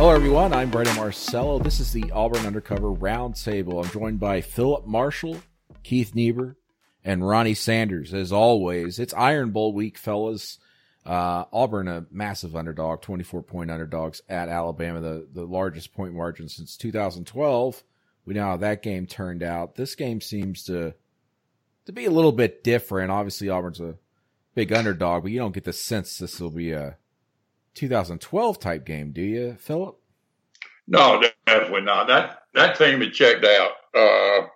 Hello, everyone. I'm Brandon Marcello. This is the Auburn Undercover Roundtable. I'm joined by Phillip Marshall, Keith Niebuhr, and Ronnie Sanders. As always, it's Iron Bowl week, fellas. Uh, Auburn, a massive underdog, 24 point underdogs at Alabama, the, the largest point margin since 2012. We know how that game turned out. This game seems to to be a little bit different. Obviously, Auburn's a big underdog, but you don't get the sense this will be a 2012 type game, do you, Phillip? No, definitely not. That that team had checked out. Uh,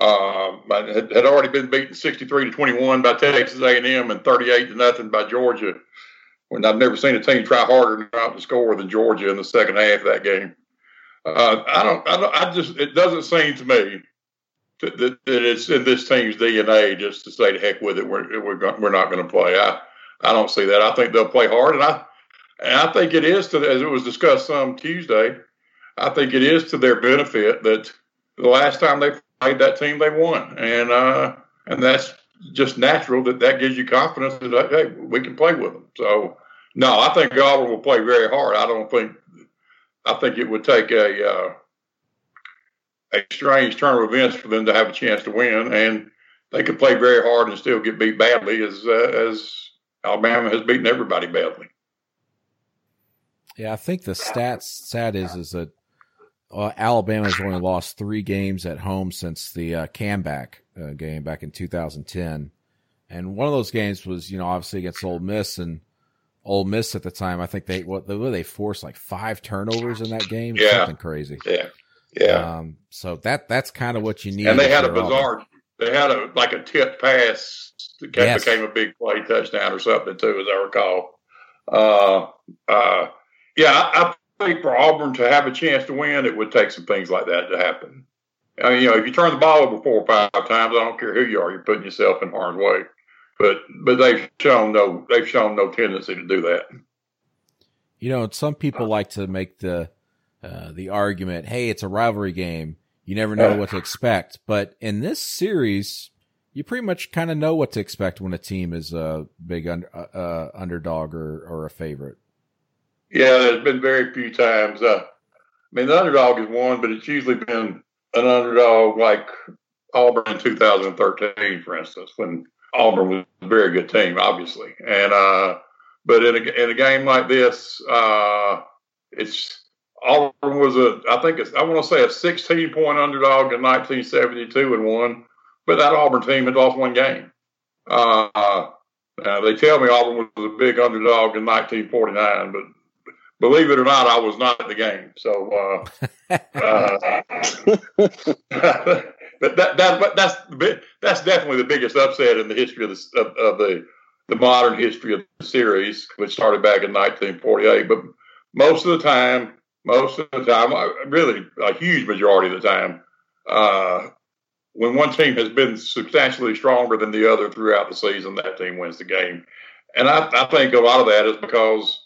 uh, had, had already been beaten 63 to 21 by Texas A&M and 38 to nothing by Georgia. When I've never seen a team try harder not to score than Georgia in the second half of that game. Uh, I don't. I don't. I just. It doesn't seem to me that, that, it's in this team's DNA just to say to heck with it. We're we're, we're not going to play. I I don't see that. I think they'll play hard, and I and I think it is to as it was discussed some Tuesday. I think it is to their benefit that the last time they played that team, they won, and uh, and that's just natural that that gives you confidence that hey, we can play with them. So no, I think Auburn will play very hard. I don't think I think it would take a uh, a strange turn of events for them to have a chance to win, and they could play very hard and still get beat badly, as uh, as Alabama has beaten everybody badly. Yeah, I think the stats stat is is that uh, Alabama's only lost three games at home since the uh, comeback uh, game back in 2010, and one of those games was you know obviously against Ole Miss and Ole Miss at the time. I think they what they forced like five turnovers in that game. Yeah, something crazy. Yeah, yeah. Um, so that that's kind of what you need. And they had a bizarre. They had a like a tip pass that yes. became a big play touchdown or something too, as I recall. Uh, uh, yeah, I, think for Auburn to have a chance to win, it would take some things like that to happen. I mean, you know, if you turn the ball over four or five times, I don't care who you are, you're putting yourself in harm's way. But but they've shown no they've shown no tendency to do that. You know, some people like to make the uh, the argument, "Hey, it's a rivalry game. You never know what to expect." But in this series, you pretty much kind of know what to expect when a team is a big under, uh, uh, underdog or, or a favorite. Yeah, there's been very few times. Uh, I mean, the underdog is one, but it's usually been an underdog like Auburn in 2013, for instance, when Auburn was a very good team, obviously. And uh, but in a, in a game like this, uh, it's Auburn was a I think it's I want to say a 16 point underdog in 1972 and won, but that Auburn team had lost one game. Uh, they tell me Auburn was a big underdog in 1949, but believe it or not, I was not at the game. So, uh, uh, but that, that that's that's definitely the biggest upset in the history of the of, of, the the modern history of the series, which started back in 1948. But most of the time, most of the time, really a huge majority of the time, uh, when one team has been substantially stronger than the other throughout the season, that team wins the game. And I, I think a lot of that is because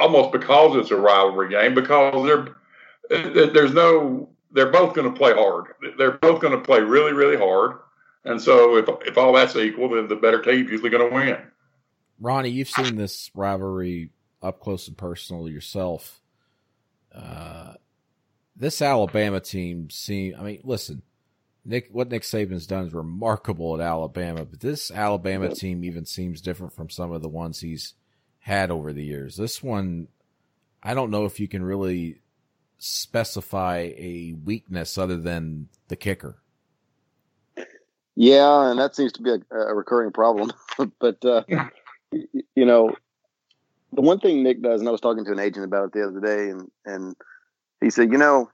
almost because it's a rivalry game because they're there's no they're both going to play hard. They're both going to play really really hard, and so if if all that's equal, then the better team's usually going to win. Ronnie, you've seen this rivalry up close and personal yourself. Uh, this Alabama team seem. I mean, listen, Nick. What Nick Saban's done is remarkable at Alabama, but this Alabama team even seems different from some of the ones he's had over the years. This one, I don't know if you can really specify a weakness other than the kicker. Yeah, and that seems to be a, a recurring problem. but uh, you know, the one thing Nick does, and I was talking to an agent about it the other day, and and he said, you know,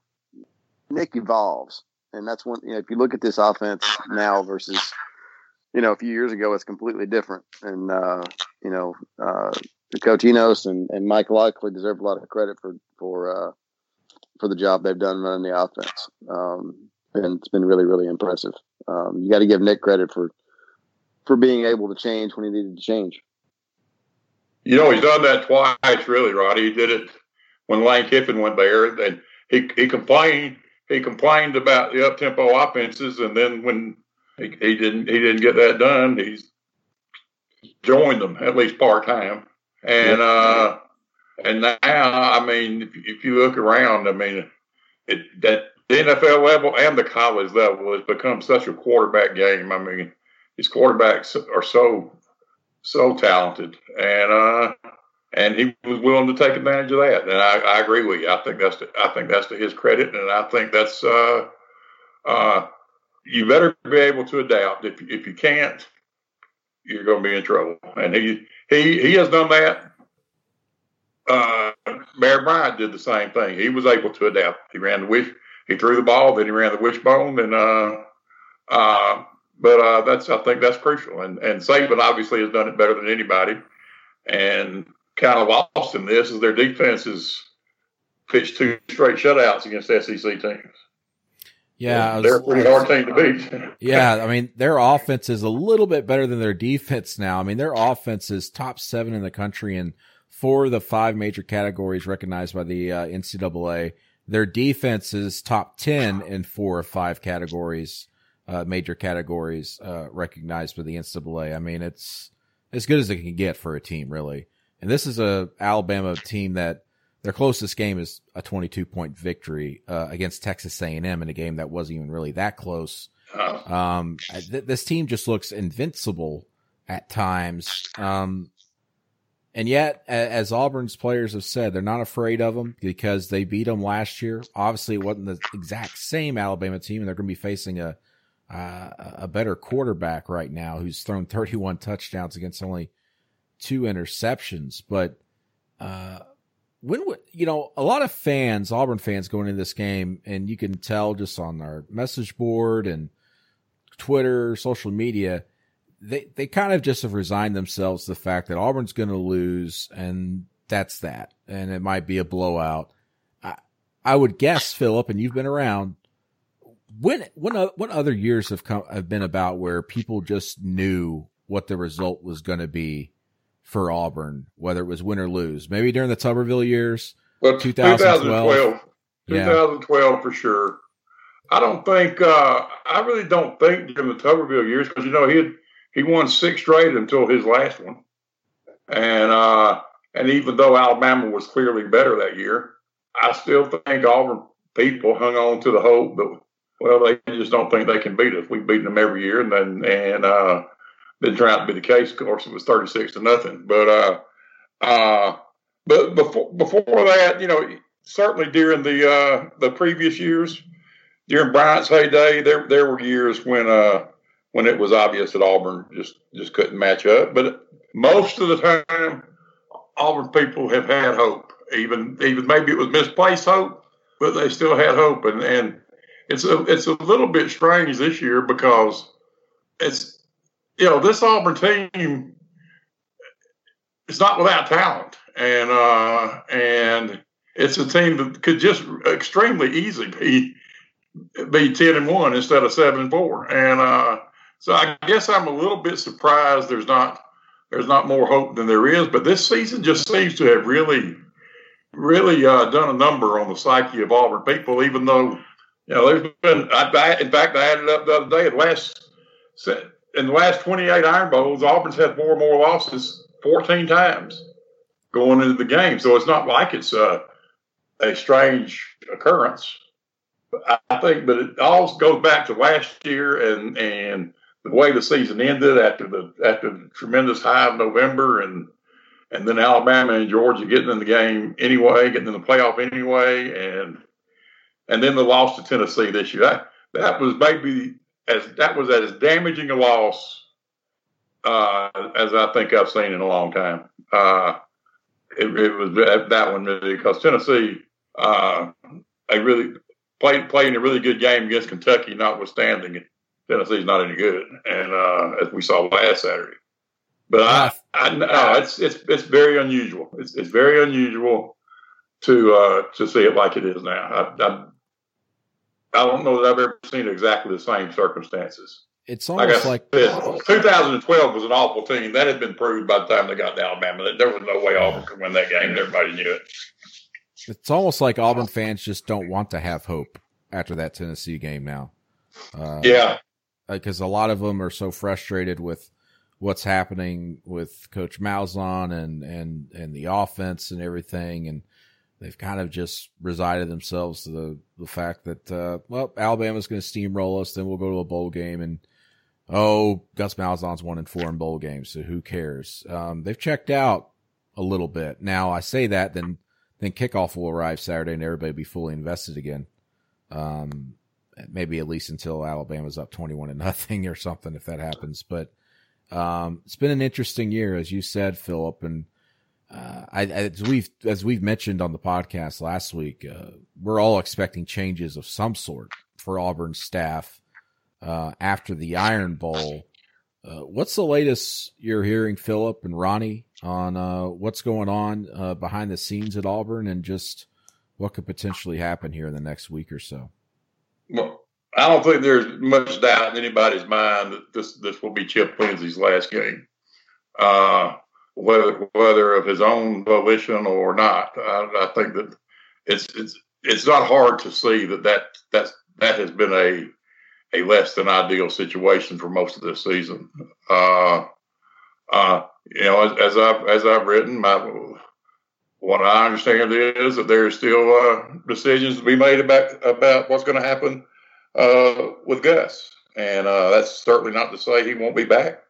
Nick evolves, and that's one. You know, if you look at this offense now versus you know a few years ago, it's completely different. And uh, you know, uh, Coach Enos and, and Mike Locksley deserve a lot of credit for for uh, for the job they've done running the offense. Um, and it's been really really impressive. Um, you got to give Nick credit for for being able to change when he needed to change. You know, he's done that twice, really, Ronnie. He did it when Lane Kiffin went there, and he he complained he complained about the up tempo offenses, and then when he, he didn't he didn't get that done, he's joined them at least part time. And uh, and now, I mean, if, if you look around, I mean, it, that the NFL level and the college level has become such a quarterback game. I mean, these quarterbacks are so so talented, and uh, and he was willing to take advantage of that. And I, I agree with you. I think that's to, I think that's to his credit, and I think that's uh, uh, you better be able to adapt. If if you can't, you're going to be in trouble. And he he he has done that. Uh, Bear Bryant did the same thing. He was able to adapt. He ran the wish. He threw the ball, then he ran the wishbone, and uh, uh, but uh, that's I think that's crucial. And and Saban obviously has done it better than anybody. And kind of lost in this is their defense has pitched two straight shutouts against SEC teams. Yeah, they're a pretty hard team to beat. yeah, I mean their offense is a little bit better than their defense now. I mean their offense is top seven in the country in four of the five major categories recognized by the uh, NCAA. Their defense is top ten in four or five categories, uh, major categories uh, recognized by the NCAA. I mean it's as good as it can get for a team, really. And this is a Alabama team that their closest game is a 22 point victory uh, against Texas A&M in a game that wasn't even really that close. Oh. Um, th- this team just looks invincible at times. Um, and yet, as Auburn's players have said, they're not afraid of them because they beat them last year. Obviously, it wasn't the exact same Alabama team, and they're going to be facing a uh, a better quarterback right now who's thrown 31 touchdowns against only two interceptions. But uh, when would you know a lot of fans, Auburn fans, going into this game, and you can tell just on our message board and Twitter, social media, they they kind of just have resigned themselves to the fact that Auburn's going to lose, and that's that, and it might be a blowout. I I would guess, Phillip, and you've been around. When when uh, what other years have come have been about where people just knew what the result was going to be for Auburn, whether it was win or lose. Maybe during the Tuberville years, well, 2012. 2012, yeah. for sure. I don't think, uh, I really don't think during the Tuberville years, because, you know, he had, he won six straight until his last one. And, uh, and even though Alabama was clearly better that year, I still think Auburn people hung on to the hope that, well, they just don't think they can beat us. We've beaten them every year. And then, and, uh, didn't out to be the case. Of course, it was 36 to nothing. But, uh, uh, but before, before that, you know, certainly during the, uh, the previous years, during Bryant's heyday, there, there were years when, uh, when it was obvious that Auburn just, just couldn't match up. But most of the time, Auburn people have had hope. Even, even maybe it was misplaced hope, but they still had hope. And, and it's a, it's a little bit strange this year because it's, you know, this Auburn team is not without talent, and uh, and it's a team that could just extremely easily be be ten and one instead of seven and four, and uh, so I guess I'm a little bit surprised there's not there's not more hope than there is, but this season just seems to have really really uh, done a number on the psyche of Auburn people, even though you know there's been I, in fact I added up the other day the last in the last 28 Iron Bowls, Auburn's had four more losses 14 times going into the game. So it's not like it's a, a strange occurrence. I think, but it all goes back to last year and and the way the season ended after the after the tremendous high of November and and then Alabama and Georgia getting in the game anyway, getting in the playoff anyway, and and then the loss to Tennessee this year. That that was maybe as that was as damaging a loss uh, as I think I've seen in a long time. Uh, it, it, was that one really because Tennessee, uh, they really played playing a really good game against Kentucky, notwithstanding Tennessee's not any good, and uh, as we saw last Saturday. But I, I, no, it's it's it's very unusual. It's it's very unusual to uh, to see it like it is now. I, I I don't know that I've ever seen exactly the same circumstances. It's almost like, like 2012 was an awful team. That had been proved by the time they got to Alabama. There was no way Auburn could win that game. Everybody knew it. It's almost like Auburn fans just don't want to have hope after that Tennessee game now. Uh, yeah, because a lot of them are so frustrated with what's happening with Coach Malzahn and and and the offense and everything, and they've kind of just resided themselves to the the fact that uh, well, Alabama's going to steamroll us, then we'll go to a bowl game, and oh, Gus Malzahn's one and four in bowl games, so who cares? Um, they've checked out a little bit. Now I say that, then then kickoff will arrive Saturday, and everybody will be fully invested again. Um, maybe at least until Alabama's up twenty-one to nothing or something, if that happens, but. Um, it's been an interesting year, as you said, Phillip, and uh, I, as we've as we've mentioned on the podcast last week, uh, we're all expecting changes of some sort for Auburn staff uh, after the Iron Bowl. Uh, what's the latest you're hearing, Phillip and Ronnie, on uh, what's going on behind the scenes at Auburn, and just what could potentially happen here in the next week or so? Well, I don't think there's much doubt in anybody's mind that this this will be Chip Lindsey's last game, uh, whether whether of his own volition or not. I, I, think that it's it's it's not hard to see that that that that has been a a less than ideal situation for most of this season. Uh, uh, you know, as, as, I've as I've written, my what I understand is that there are still uh, decisions to be made about about what's going to happen uh, with Gus, and uh, that's certainly not to say he won't be back.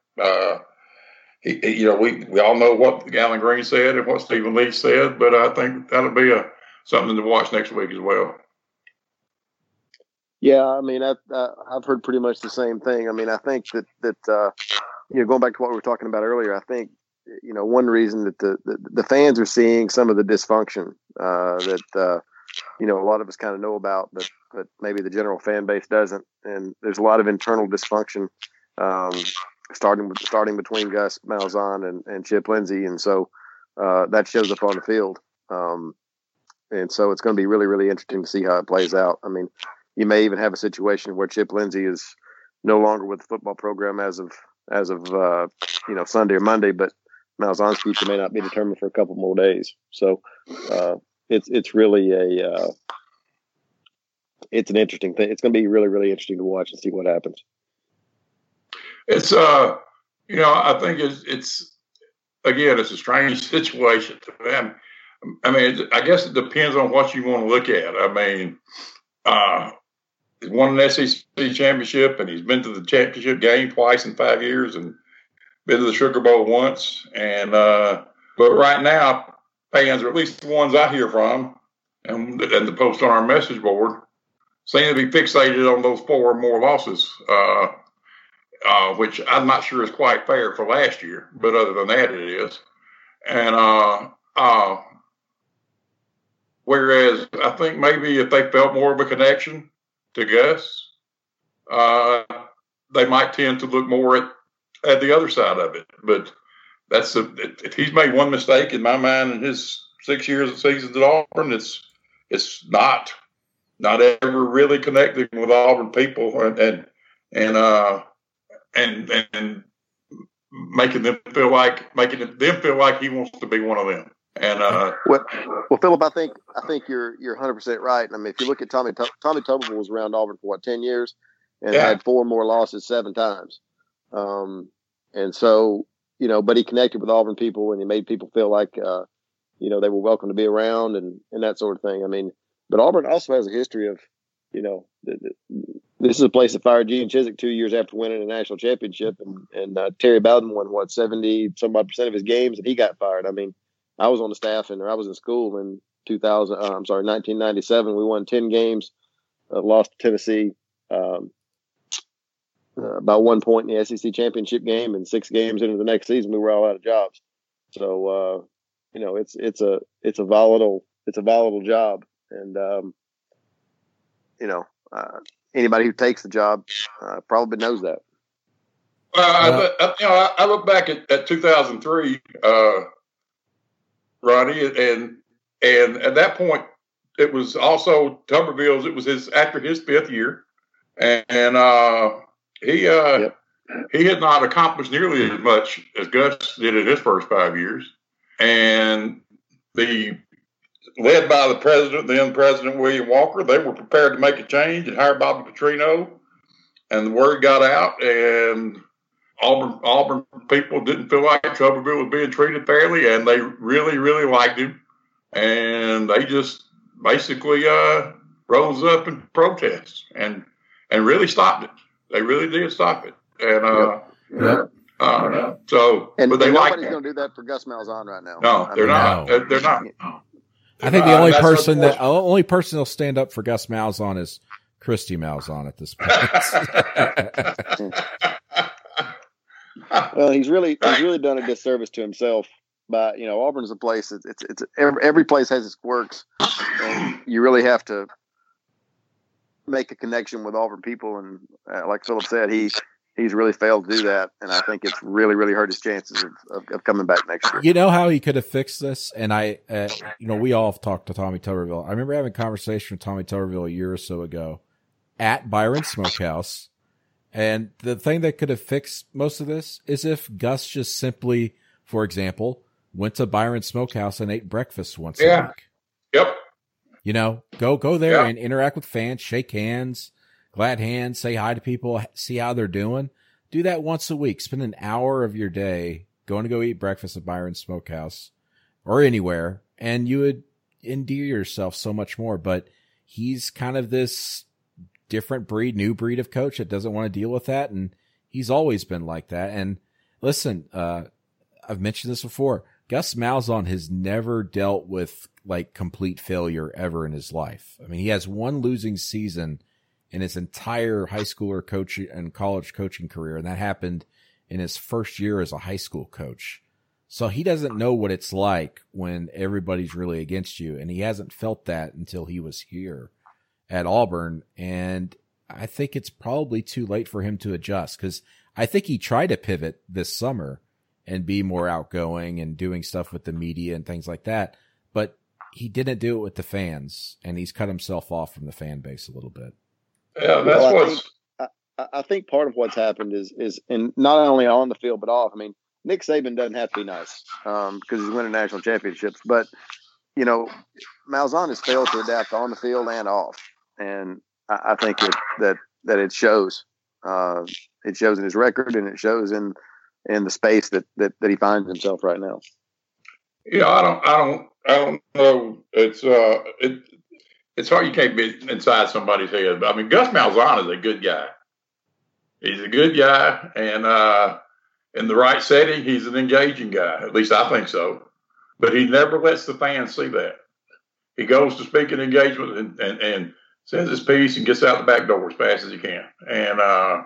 You know, we we all know what Allen Greene said and what Steven Leath said, but I think that'll be a something to watch next week as well. Yeah, I mean, I've, I've heard pretty much the same thing. I mean, I think that that uh, you know, going back to what we were talking about earlier, I think you know one reason that the the, the fans are seeing some of the dysfunction uh, that uh, you know a lot of us kind of know about, but but maybe the general fan base doesn't. And there's a lot of internal dysfunction, um, starting with starting between Gus Malzahn and, and Chip Lindsey, and so uh, that shows up on the field. Um, and so it's going to be really really interesting to see how it plays out. I mean, you may even have a situation where Chip Lindsey is no longer with the football program as of as of uh, you know Sunday or Monday, but Malzahn's future may not be determined for a couple more days. So uh, it's it's really a uh, it's an interesting thing. It's going to be really really interesting to watch and see what happens. It's uh, you know, I think it's it's again, it's a strange situation to them. I mean, I guess it depends on what you want to look at. I mean, uh, he's won an SEC championship and he's been to the championship game twice in five years and been to the Sugar Bowl once. And uh, but right now, fans, or at least the ones I hear from, and, and the post on our message board, seem to be fixated on those four or more losses, uh, uh, which I'm not sure is quite fair for last year, but other than that, it is. And uh, uh, whereas I think maybe if they felt more of a connection to Gus, uh, they might tend to look more at, at the other side of it. But that's a, if he's made one mistake in my mind in his six years of seasons at Auburn, it's it's not not ever really connecting with Auburn people and and and uh and and making them feel like making them feel like he wants to be one of them. And uh, well, well, Phillip, I think I think you're you're 100 percent right. I mean, if you look at Tommy Tommy Tuberville was around Auburn for what 10 years and yeah. had four more losses seven times. Um, and so you know, but he connected with Auburn people and he made people feel like uh, you know they were welcome to be around and and that sort of thing. I mean, but Auburn also has a history of, you know, the, the, this is a place that fired Gene Chizik two years after winning a national championship, and and uh, Terry Bowden won what seventy some odd percent of his games, and he got fired. I mean, I was on the staff and I was in school in 2000. Uh, I'm sorry, 1997. We won 10 games, uh, lost to Tennessee um, uh, one point in the SEC championship game, and six games into the next season, we were all out of jobs. So uh, you know, it's it's a it's a volatile it's a volatile job, and um, you know, uh, anybody who takes the job uh, probably knows that. Uh, I, you know, I, look back at, at 2003, uh, Ronnie, and and at that point, it was also Tuberville's. It was his after his fifth year, and, and uh, he uh, yep. he had not accomplished nearly as much as Gus did in his first five years, and the led by the president, then President William Walker, they were prepared to make a change and hire Bobby Petrino. And the word got out, and Auburn Auburn people didn't feel like Tuberville was being treated fairly, and they really really liked him, and they just basically uh, rose up in protests and and really stopped it. They really did stop it, and uh, Yep. uh, so And, but they and like nobody's going to do that for Gus Malzahn right now. No, I they're mean, not. No. They're, they're not. I think the Uh, only that's person that unfortunate. only person that'll stand up for Gus Malzahn is Kristi Malzahn at this point. Well, he's really he's really done a disservice to himself. By you know, Auburn's a place. It's it's, it's every, every place has its quirks, and you really have to make a connection with Auburn people. And uh, like Phillip said, he he's really failed to do that, and I think it's really really hurt his chances of, of, of coming back next year. you know how he could have fixed this, and I, uh, you know, we all have talked to Tommy Tuberville. I remember having a conversation with Tommy Tuberville a year or so ago at Byron Smokehouse, and the thing that could have fixed most of this is if Gus just simply, for example, went to Byron Smokehouse and ate breakfast once a Yeah. week. Yep. You know, go go there Yeah. and interact with fans, shake hands, glad hands, say hi to people, see how they're doing. Do that once a week. Spend an hour of your day going to go eat breakfast at Byron Smokehouse or anywhere, and you would endear yourself so much more. But he's kind of this different breed, new breed of coach that doesn't want to deal with that, and he's always been like that. And listen, uh, I've mentioned this before. Gus Malzahn has never dealt with like complete failure ever in his life. I mean, he has one losing season in his entire high schooler coach and college coaching career, and that happened in his first year as a high school coach. So he doesn't know what it's like when everybody's really against you, and he hasn't felt that until he was here at Auburn. And I think it's probably too late for him to adjust because I think he tried to pivot this summer and be more outgoing and doing stuff with the media and things like that. But he didn't do it with the fans, and he's cut himself off from the fan base a little bit. Yeah, that's Well, I what's I, I think part of what's happened is is and not only on the field but off. I mean, Nick Saban doesn't have to be nice um, because he's winning national championships, but you know, Malzahn has failed to adapt on the field and off, and I, I think it, that that it shows. Uh, it shows in his record, and it shows in in the space that that, that he finds himself right now. Yeah, I don't, I don't, I don't know. It's uh, it, it's hard. You can't be inside somebody's head. But I mean, Gus Malzahn is a good guy. He's a good guy, and uh, in the right setting, he's an engaging guy. At least I think so. But he never lets the fans see that. He goes to speaking engagement and, and, and says his piece and gets out the back door as fast as he can. And uh,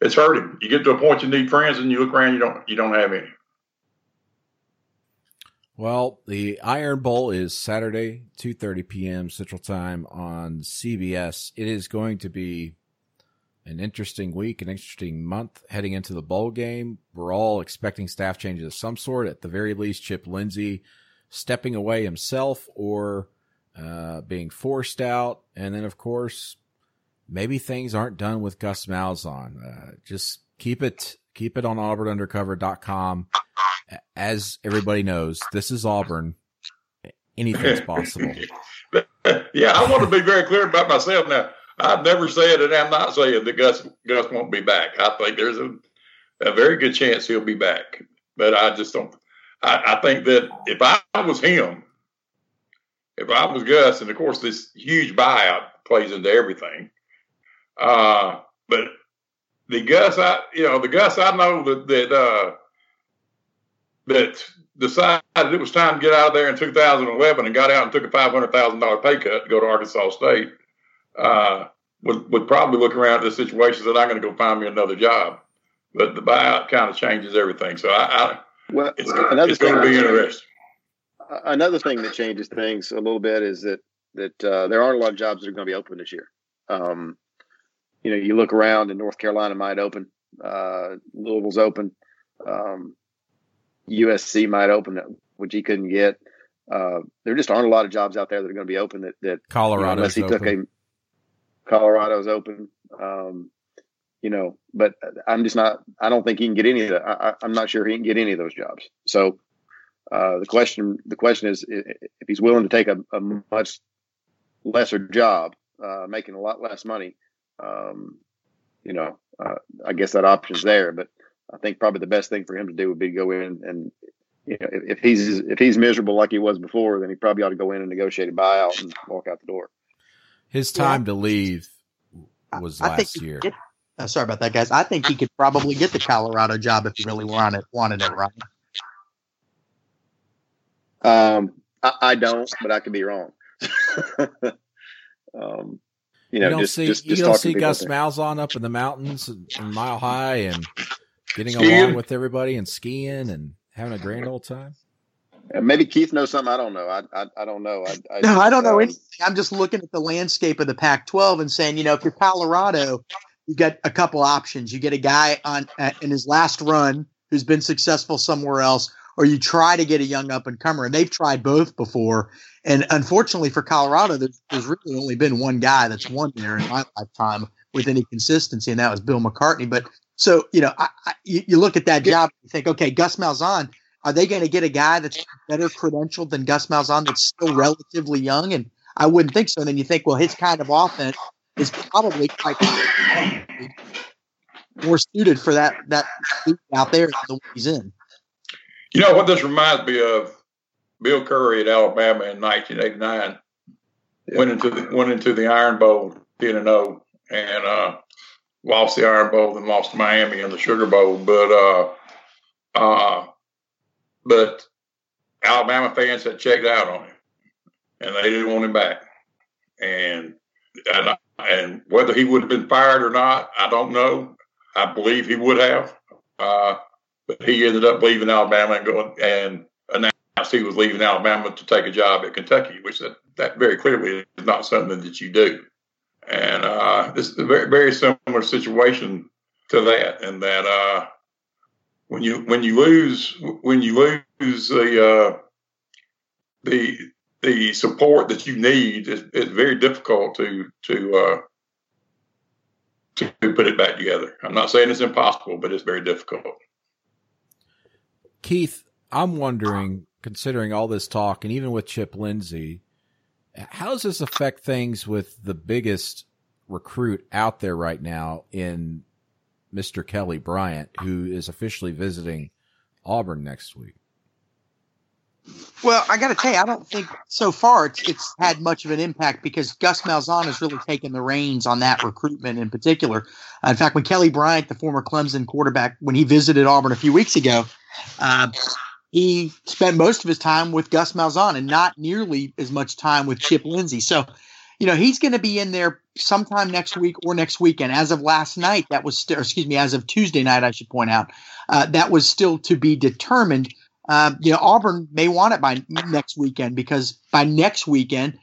it's hurting. You get to a point you need friends, and you look around, you don't, you don't have any. Well, the Iron Bowl is Saturday, 2:30 p.m. Central Time on CBS. It is going to be an interesting week, an interesting month heading into the bowl game. We're all expecting staff changes of some sort. At the very least, Chip Lindsey stepping away himself or uh, being forced out, and then of course maybe things aren't done with Gus Malzahn. Uh, just keep it keep it on auburnundercover.com. As everybody knows, this is Auburn. Anything's possible. yeah, I want to be very clear about myself now. I've never said, and I'm not saying that Gus Gus won't be back. I think there's a, a very good chance he'll be back, but I just don't. I, I think that if I was him, if I was Gus, and of course this huge buyout plays into everything. Uh, but the Gus, I you know the Gus I know that that uh, that decided it was time to get out of there in 2011 and got out and took a $500,000 pay cut to go to Arkansas State, uh, would, would probably look around at this situation and said, I'm going to go find me another job. But the buyout kind of changes everything. So I, I Well, it's, another it's going to be interesting. another thing that changes things a little bit is that that uh, there aren't a lot of jobs that are going to be open this year. Um, you know, you look around and North Carolina might open, uh, Louisville's open, um, USC might open, that, which he couldn't get. Uh, there just aren't a lot of jobs out there that are going to be open that that you know, Colorado unless he took a Colorado's open. Um, you know, but I'm just not. I don't think he can get any of that. I, I- I'm not sure he can get any of those jobs. So uh, the question, the question is, if he's willing to take a, a much lesser job, uh, making a lot less money, um, you know, uh, I guess that option's there. But I think probably the best thing for him to do would be to go in and you know, if, if he's if he's miserable like he was before, then he probably ought to go in and negotiate a buyout and walk out the door. His time yeah. to leave was I, last I year. Get, uh, sorry about that, guys. I think he could probably get the Colorado job if he really wanted wanted it, right? Um, I, I don't, but I could be wrong. um, you know, you don't just, see just, just you don't see Gus Malzahn up in the mountains and, and Mile High and getting skiing. along with everybody and skiing and having a grand old time. Maybe Keith knows something I don't know. I I, I don't know. I, I no, I don't know um, anything. I'm just looking at the landscape of the Pac-12 and saying, you know, if you're Colorado, you get a couple options. You get a guy on uh, in his last run who's been successful somewhere else, or you try to get a young up and comer, and they've tried both before. And unfortunately for Colorado, there's, there's really only been one guy that's won there in my lifetime with any consistency, and that was Bill McCartney. But so you know, I, I, you, look at that job, and you think, okay, Gus Malzahn, are they going to get a guy that's better credentialed than Gus Malzahn that's still relatively young? And I wouldn't think so. And then you think, well, his kind of offense is probably quite more suited for that that out there than the one he's in. You know what this reminds me of? Bill Curry at Alabama in 1989 yeah. went into the went into the Iron Bowl 10 and 0 and uh, lost the Iron Bowl and lost to Miami in the Sugar Bowl. But uh, uh, but Alabama fans had checked out on him, and they didn't want him back. And and and whether he would have been fired or not, I don't know. I believe he would have. Uh, but he ended up leaving Alabama and going and announced he was leaving Alabama to take a job at Kentucky, which that, that very clearly is not something that you do. And uh, this a very, very similar situation to that, and that uh, when you when you lose when you lose the uh, the the support that you need, it's, it's very difficult to to uh, to put it back together. I'm not saying it's impossible, but it's very difficult. Keith, I'm wondering, considering all this talk, and even with Chip Lindsey, how does this affect things with the biggest recruit out there right now in Mr. Kelly Bryant, who is officially visiting Auburn next week? Well, I got to tell you, I don't think so far it's, it's had much of an impact because Gus Malzahn has really taken the reins on that recruitment in particular. Uh, in fact, when Kelly Bryant, the former Clemson quarterback, when he visited Auburn a few weeks ago, uh, he spent most of his time with Gus Malzahn and not nearly as much time with Chip Lindsey. So, you know, he's going to be in there sometime next week or next weekend. As of last night, that was, st- excuse me, as of Tuesday night, I should point out, uh, that was still to be determined um, you know, Auburn may want it by next weekend because by next weekend,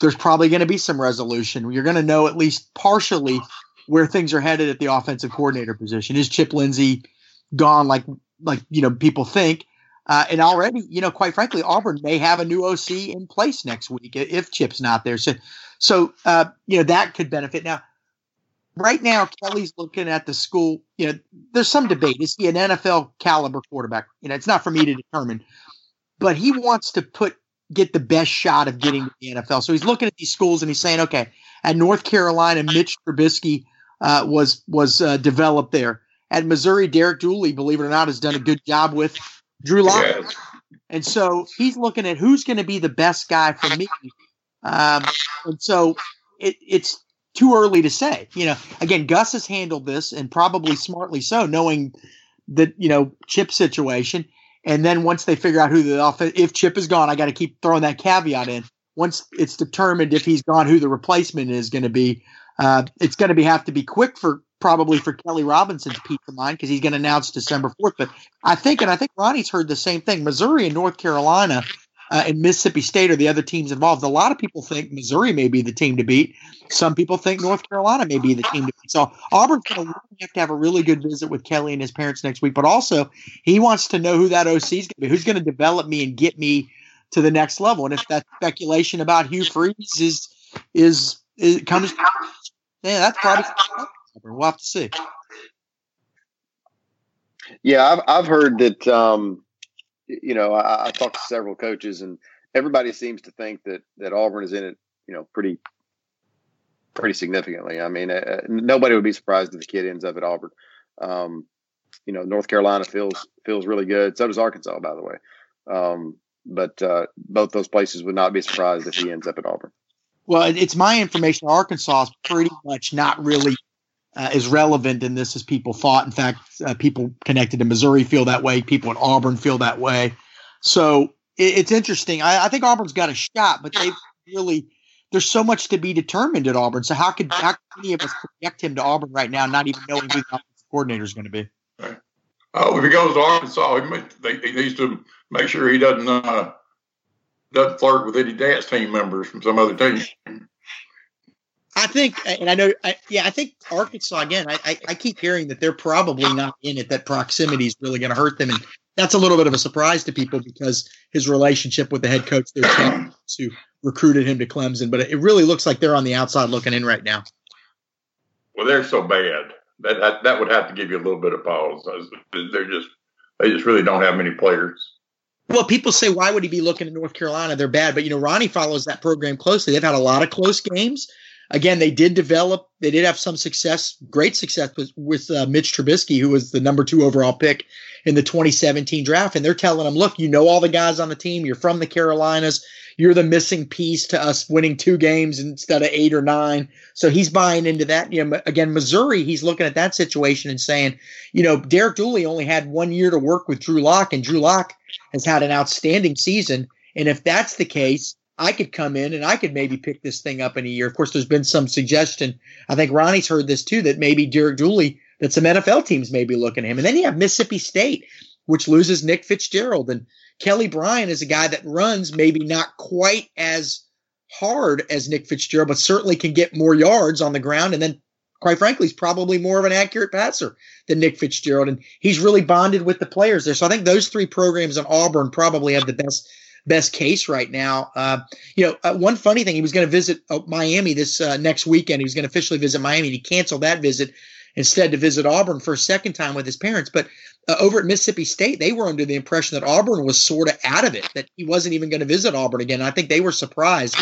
there's probably going to be some resolution. You're going to know at least partially where things are headed at the offensive coordinator position. Is Chip Lindsey gone like like you know people think? Uh, and already, you know, quite frankly, Auburn may have a new OC in place next week if Chip's not there. So, so uh, you know that could benefit. Now, right now Kelly's looking at the school. You know, there's some debate. Is he an NFL caliber quarterback? You know, it's not for me to determine, but he wants to put get the best shot of getting to the NFL. So he's looking at these schools and he's saying, okay, at North Carolina, Mitch Trubisky uh, was was uh, developed there. At Missouri, Derek Dooley, believe it or not, has done a good job with Drew Lock. Yes. And so he's looking at who's going to be the best guy for me. Um, and so it, it's too early to say. You know, again, Gus has handled this and probably smartly so, knowing that you know Chip situation. And then once they figure out who the offense, if Chip is gone, I got to keep throwing that caveat in. Once it's determined if he's gone, who the replacement is going to be, uh, it's going to be have to be quick for probably for Kelly Robinson's peace of mind because he's going to announce December fourth. But I think, and I think Ronnie's heard the same thing. Missouri and North Carolina uh, and Mississippi State are the other teams involved. A lot of people think Missouri may be the team to beat. Some people think North Carolina may be the team to beat. So Auburn's going to have to have a really good visit with Kelly and his parents next week. But also, he wants to know who that OC is going to be, who's going to develop me and get me to the next level. And if that speculation about Hugh Freeze is is, is comes, yeah, that's probably we'll have to see. Yeah, I've I've heard that um, you know, I, I talked to several coaches, and everybody seems to think that that Auburn is in it, you know, pretty pretty significantly. I mean, uh, nobody would be surprised if the kid ends up at Auburn. Um, you know, North Carolina feels feels really good. So does Arkansas, by the way. Um, but uh, both those places would not be surprised if he ends up at Auburn. Well, it's my information. Arkansas is pretty much not really uh, relevant in this as people thought. In fact, uh, people connected to Missouri feel that way. People at Auburn feel that way. So it, it's interesting. I, I, think Auburn's got a shot, but they really there's so much to be determined at Auburn. So how could how could any of us project him to Auburn right now, not even knowing who the coordinator is going to be? Oh, if he goes to Arkansas, he, he needs to make sure he doesn't uh, doesn't flirt with any dance team members from some other team. I think, and I know, I, yeah, I think Arkansas again. I, I, I, keep hearing that they're probably not in it. That proximity is really going to hurt them, and that's a little bit of a surprise to people because his relationship with the head coach, their who recruited him to Clemson. But it really looks like they're on the outside looking in right now. Well, they're so bad that that, that would have to give you a little bit of pause. They're just they just really don't have many players. Well, people say, why would he be looking at North Carolina? They're bad. But, you know, Ronnie follows that program closely. They've had a lot of close games. Again, they did develop, they did have some success, great success with, with uh, Mitch Trubisky, who was the number two overall pick in the 2017 draft. And they're telling him, look, you know all the guys on the team. You're from the Carolinas. You're the missing piece to us winning two games instead of eight or nine. So he's buying into that. You know, again, Missouri, he's looking at that situation and saying, you know, Derek Dooley only had one year to work with Drew Lock, and Drew Lock has had an outstanding season. And if that's the case, I could come in and I could maybe pick this thing up in a year. Of course, there's been some suggestion. I think Ronnie's heard this too that maybe Derek Dooley, that some NFL teams may be looking at him. And then you have Mississippi State, which loses Nick Fitzgerald. And Kelly Bryant is a guy that runs maybe not quite as hard as Nick Fitzgerald, but certainly can get more yards on the ground. And then, quite frankly, he's probably more of an accurate passer than Nick Fitzgerald. And he's really bonded with the players there. So I think those three programs in Auburn probably have the best best case right now. Uh, you know, uh, one funny thing, he was going to visit uh, Miami this uh, next weekend. He was going to officially visit Miami. He canceled that visit instead to visit Auburn for a second time with his parents. But uh, over at Mississippi State, they were under the impression that Auburn was sort of out of it, that he wasn't even going to visit Auburn again. I think they were surprised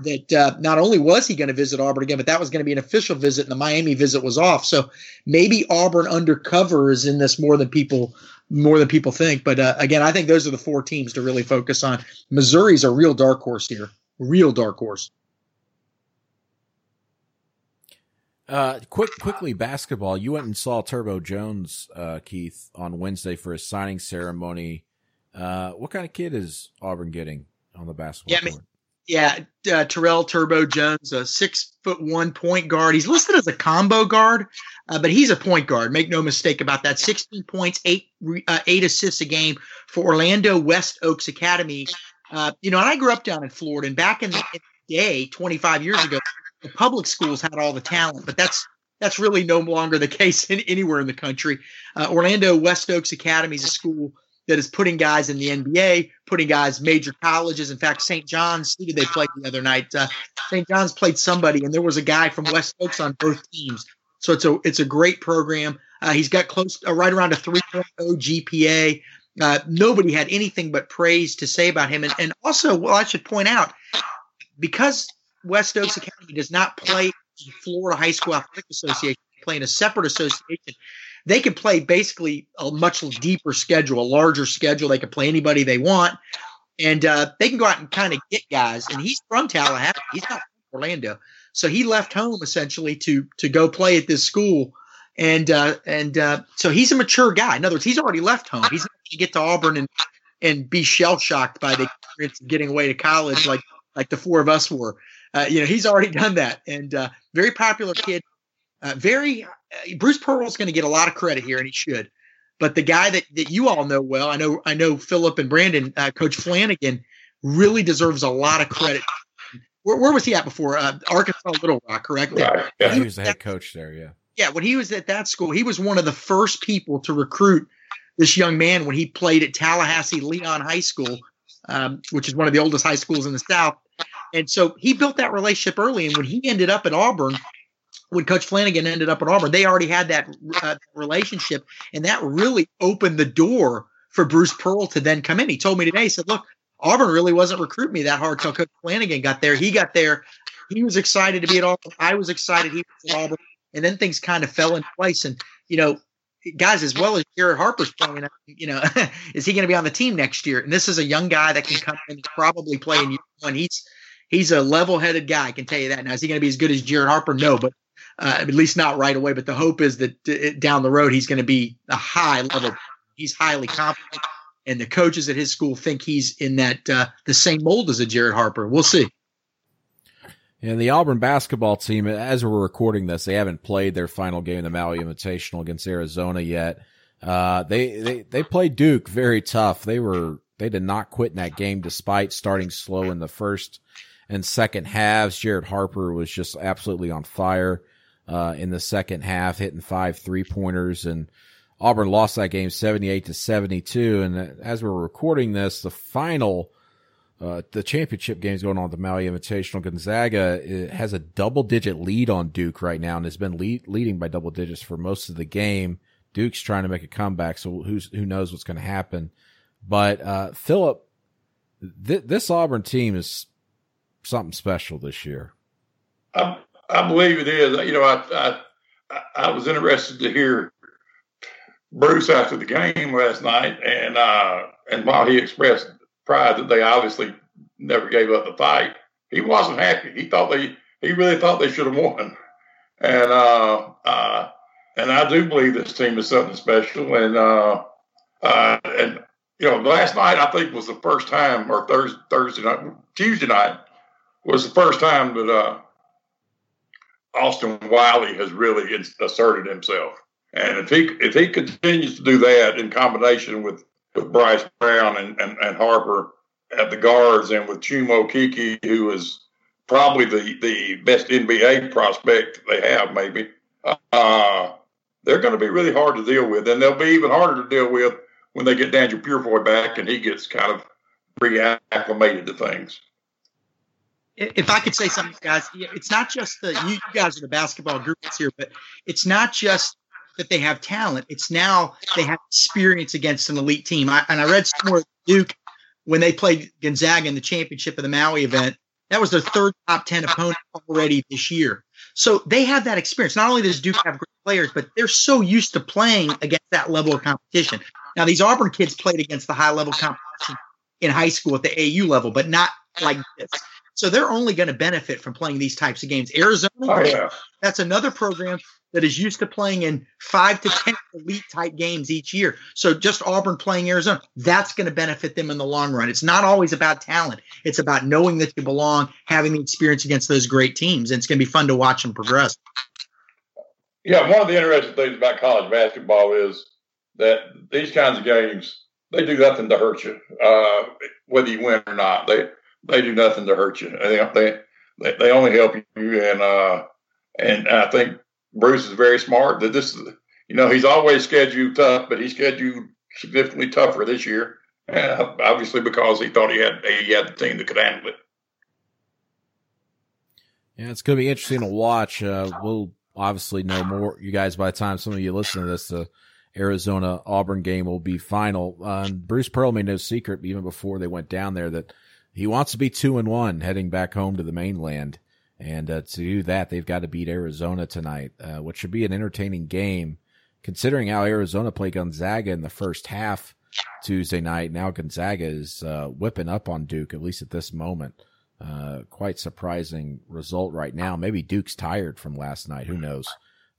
that uh, not only was he going to visit Auburn again, but that was going to be an official visit, and the Miami visit was off. So maybe Auburn undercover is in this more than people more than people think. But uh, again, I think those are the four teams to really focus on. Missouri's a real dark horse here, real dark horse. Uh, quick, quickly, basketball. You went and saw Turbo Jones, uh, Keith, on Wednesday for his signing ceremony. Uh, what kind of kid is Auburn getting on the basketball yeah, court? Yeah, uh, Terrell Turbo Jones, a six foot one point guard. He's listed as a combo guard, uh, but he's a point guard. Make no mistake about that. 16 points, eight uh, eight assists a game for Orlando West Oaks Academy. Uh, you know, and I grew up down in Florida, and back in the day, 25 years ago, the public schools had all the talent, but that's that's really no longer the case in, anywhere in the country. Uh, Orlando West Oaks Academy is a school that is putting guys in the NBA, putting guys major colleges. In fact, St. John's, who did they play the other night? Uh, St. John's played somebody, and there was a guy from West Oaks on both teams. So it's a it's a great program. Uh, he's got close uh, right around a 3.0 GPA. Uh, nobody had anything but praise to say about him, and and also, well, I should point out because West Oaks Academy does not play Florida High School Athletic Association, play in a separate association they can play basically a much deeper schedule, a larger schedule. They can play anybody they want, and uh, they can go out and kind of get guys. And he's from Tallahassee. He's not from Orlando, so he left home essentially to to go play at this school. And uh, and uh, so he's a mature guy. In other words, he's already left home. He's not going to get to Auburn and and be shell shocked by the experience of getting away to college like like the four of us were. Uh, you know, he's already done that, and uh, very popular kid. Uh, very Bruce Pearl's going to get a lot of credit here, and he should. But the guy that, that you all know well, I know I know Phillip and Brandon, uh, Coach Flanigan, really deserves a lot of credit. Where, where was he at before? Uh, Arkansas Little Rock, correct? Right. Yeah. He was the head coach there. Yeah. Yeah. When he was at that school, he was one of the first people to recruit this young man when he played at Tallahassee Leon High School, um, which is one of the oldest high schools in the South. And so he built that relationship early. And when he ended up at Auburn, when Coach Flanigan ended up at Auburn, they already had that uh, relationship, and that really opened the door for Bruce Pearl to then come in. He told me today, he said, "Look, Auburn really wasn't recruiting me that hard until Coach Flanigan got there. He got there, he was excited to be at Auburn. I was excited he was at Auburn. And then things kind of fell in place. And, you know, guys, as well as Jared Harper's playing, you know, is he going to be on the team next year? And this is a young guy that can come in and probably play in year one. He's he's a level headed guy. I can tell you that. Now, is he going to be as good as Jared Harper? No, but uh, at least not right away. But the hope is that uh, down the road he's going to be a high level. He's highly confident, and the coaches at his school think he's in that uh, the same mold as a Jared Harper. We'll see. And the Auburn basketball team, as we're recording this, they haven't played their final game the Maui Invitational against Arizona yet. Uh, they, they, they played Duke very tough. They were, they did not quit in that game despite starting slow in the first and second halves. Jared Harper was just absolutely on fire, uh, in the second half, hitting five three pointers and Auburn lost that game 78 to 72. And as we're recording this, the final, uh, the championship game is going on at the Maui Invitational. Gonzaga has a double digit lead on Duke right now and has been lead, leading by double digits for most of the game. Duke's trying to make a comeback, so who's, who knows what's going to happen. But, uh, Phillip, th- this Auburn team is something special this year. I, I believe it is. You know, I, I, I was interested to hear Bruce after the game last night, and uh, and while he expressed pride that they obviously never gave up the fight. He wasn't happy. He thought they he really thought they should have won. And uh, uh, and I do believe this team is something special. And uh, uh, and you know, last night I think was the first time, or Thursday, Thursday night, Tuesday night was the first time that uh, Austin Wiley has really asserted himself. And if he if he continues to do that in combination with with Bryce Brown and, and, and Harper at the guards and with Chuma Okeke, who is probably the, the best NBA prospect they have, maybe, uh, they're going to be really hard to deal with. And they'll be even harder to deal with when they get Danjel Purifoy back and he gets kind of reacclimated to things. If I could say something, guys, it's not just the you guys are the basketball groups here, but it's not just that they have talent. It's now they have experience against an elite team. I, and I read somewhere Duke when they played Gonzaga in the championship of the Maui event. That was their third top 10 opponent already this year. So they have that experience. Not only does Duke have great players, but they're so used to playing against that level of competition. Now, these Auburn kids played against the high level competition in high school at the AU level, but not like this. So they're only going to benefit from playing these types of games. Arizona, oh, yeah. that's another program that is used to playing in five to 10 elite type games each year. So just Auburn playing Arizona, that's going to benefit them in the long run. It's not always about talent. It's about knowing that you belong, having the experience against those great teams. And it's going to be fun to watch them progress. Yeah. One of the interesting things about college basketball is that these kinds of games, they do nothing to hurt you, uh, whether you win or not. They, they do nothing to hurt you. They, they, they only help you. And, uh, and I think Bruce is very smart. That this, is, you know, he's always scheduled tough, but he scheduled significantly tougher this year, uh, obviously because he thought he had he had the team that could handle it. Yeah, it's going to be interesting to watch. Uh, we'll obviously know more, you guys, by the time some of you listen to this. The Arizona Auburn game will be final. Uh, Bruce Pearl made no secret, even before they went down there, that he wants to be two and one heading back home to the mainland. And uh, to do that, they've got to beat Arizona tonight, uh, which should be an entertaining game, considering how Arizona played Gonzaga in the first half Tuesday night. Now Gonzaga is uh, whipping up on Duke, at least at this moment. Uh, quite surprising result right now. Maybe Duke's tired from last night. Who knows?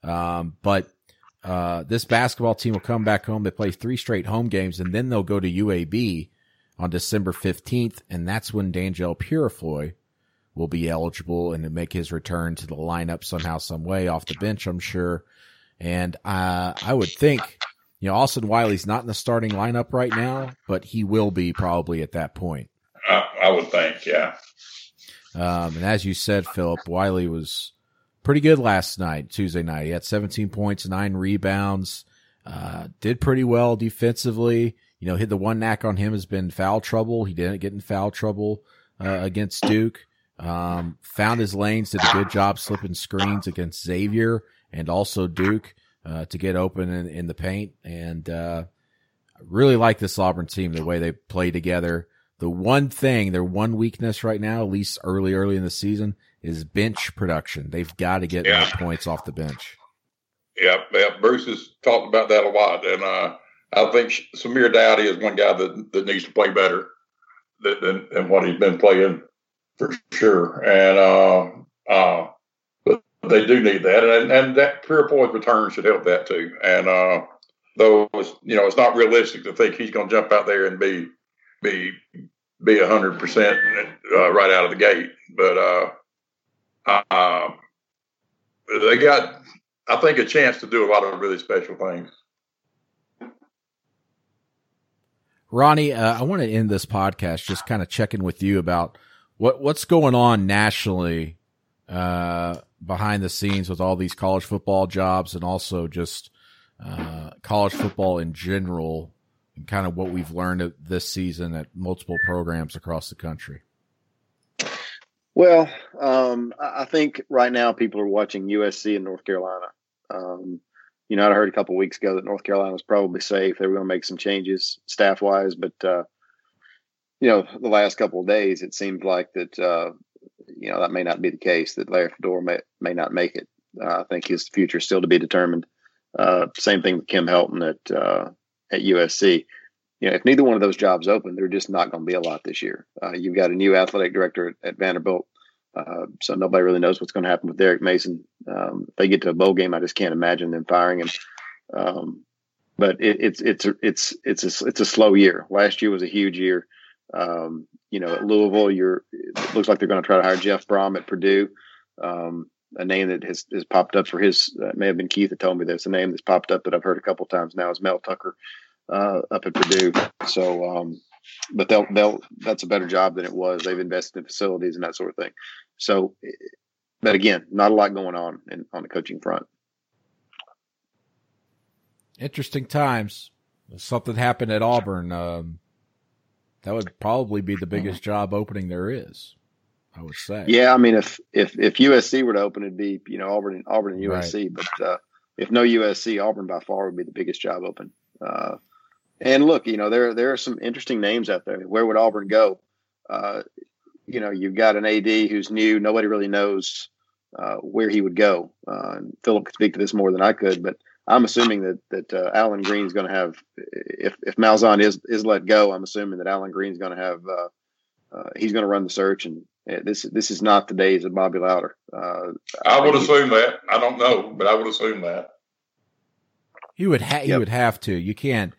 Um, but uh, this basketball team will come back home. They play three straight home games, and then they'll go to UAB on December 15th, and that's when Danjel Purifoy will be eligible and make his return to the lineup somehow, some way off the bench, I'm sure. And uh, I would think, you know, Austin Wiley's not in the starting lineup right now, but he will be probably at that point. I, I would think, yeah. Um, and as you said, Phillip, Wiley was pretty good last night, Tuesday night. He had 17 points, nine rebounds, uh, did pretty well defensively. You know, hit the one knack on him has been foul trouble. He didn't get in foul trouble uh, against Duke. Um, found his lanes, did a good job slipping screens against Xavier and also Duke uh, to get open in, in the paint. And uh, really like this Auburn team, the way they play together. The one thing, their one weakness right now, at least early, early in the season, is bench production. They've got to get Yeah. points off the bench. Yep, yep. Bruce has talked about that a lot, and uh, I think Samir Doughty is one guy that, that needs to play better than, than, than what he's been playing for sure. And uh, uh, but they do need that, and and that Purifoy return should help that too. And uh, though it's, you know it's not realistic to think he's going to jump out there and be be be a hundred percent uh, right out of the gate, but uh, uh, they got I think a chance to do a lot of really special things. Ronnie, uh, I want to end this podcast just kind of checking with you about what what's going on nationally uh, behind the scenes with all these college football jobs and also just uh, college football in general and kind of what we've learned this season at multiple programs across the country. Well, um, I think right now people are watching USC and North Carolina. Um, you know, I heard a couple weeks ago that North Carolina was probably safe. They were going to make some changes staff wise, but uh, you know, the last couple of days it seemed like that. Uh, you know, that may not be the case. That Larry Fedora may may not make it. Uh, I think his future is still to be determined. Uh, same thing with Kim Helton at uh, at USC. You know, if neither one of those jobs open, they're just not going to be a lot this year. Uh, you've got a new athletic director at, at Vanderbilt, uh, so nobody really knows what's going to happen with Derek Mason. Um, if they get to a bowl game, I just can't imagine them firing him. Um, but it, it's it's it's it's a, it's a slow year. Last year was a huge year. Um, you know, at Louisville, you're it looks like they're going to try to hire Jeff Brohm at Purdue. Um, a name that has, has popped up for his uh, may have been Keith that told me there's a name that's popped up that I've heard a couple times now is Mel Tucker uh, up at Purdue. So, um, but they'll they'll that's a better job than it was. They've invested in facilities and that sort of thing. So, but again, not a lot going on in, on the coaching front. Interesting times. Something happened at Auburn. Um, that would probably be the biggest job opening there is. I would say. Yeah, I mean, if if if USC were to open, it'd be you know Auburn and Auburn and USC. But uh, if no USC, Auburn by far would be the biggest job open. Uh, and look, you know there there are some interesting names out there. Where would Auburn go? Uh, you know, you've got an AD who's new. Nobody really knows uh, where he would go. Uh, and Phillip could speak to this more than I could, but I'm assuming that that uh, Allen Greene's going to have if if Malzahn is is let go. I'm assuming that Allen Greene's going to have uh, uh, he's going to run the search, and uh, this this is not the days of Bobby Lowder. Uh, I would he- assume that. I don't know, but I would assume that. He would ha- he would have to. You can't.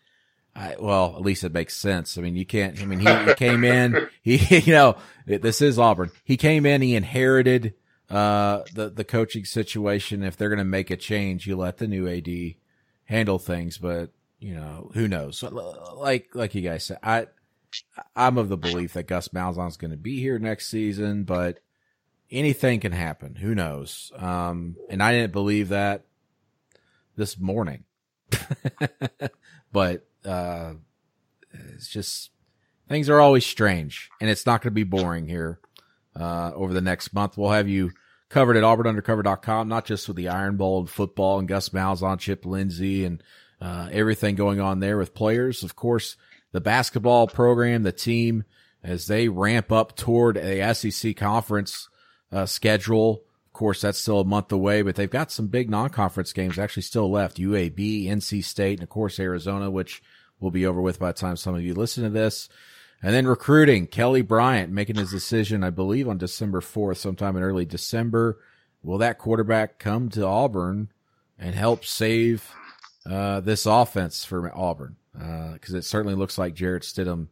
I, well, at least it makes sense. I mean, you can't. I mean, he, he came in. He, you know, this is Auburn. He came in. He inherited uh the the coaching situation. If they're going to make a change, you let the new AD handle things. But you know, who knows? Like like you guys said, I I'm of the belief that Gus Malzahn's going to be here next season, but anything can happen. Who knows? Um, and I didn't believe that this morning. but uh, it's just things are always strange, and it's not going to be boring here uh, over the next month. We'll have you covered at auburnundercover.com, not just with the Iron Bowl and football and Gus Malzahn, Chip Lindsey, and uh, everything going on there with players. Of course, the basketball program, the team, as they ramp up toward a SEC conference uh, schedule. Of course, that's still a month away, but they've got some big non-conference games actually still left. UAB, NC State, and of course Arizona, which will be over with by the time some of you listen to this. And then recruiting, Kelly Bryant making his decision, I believe, on December 4th, sometime in early December. Will that quarterback come to Auburn and help save uh, this offense for Auburn? Because it certainly looks like Jarrett Stidham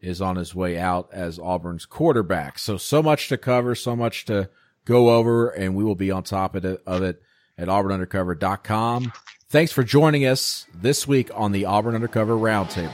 is on his way out as Auburn's quarterback. So, so much to cover, so much to go over, and we will be on top of it, of it at auburnundercover.com. Thanks for joining us this week on the Auburn Undercover Roundtable.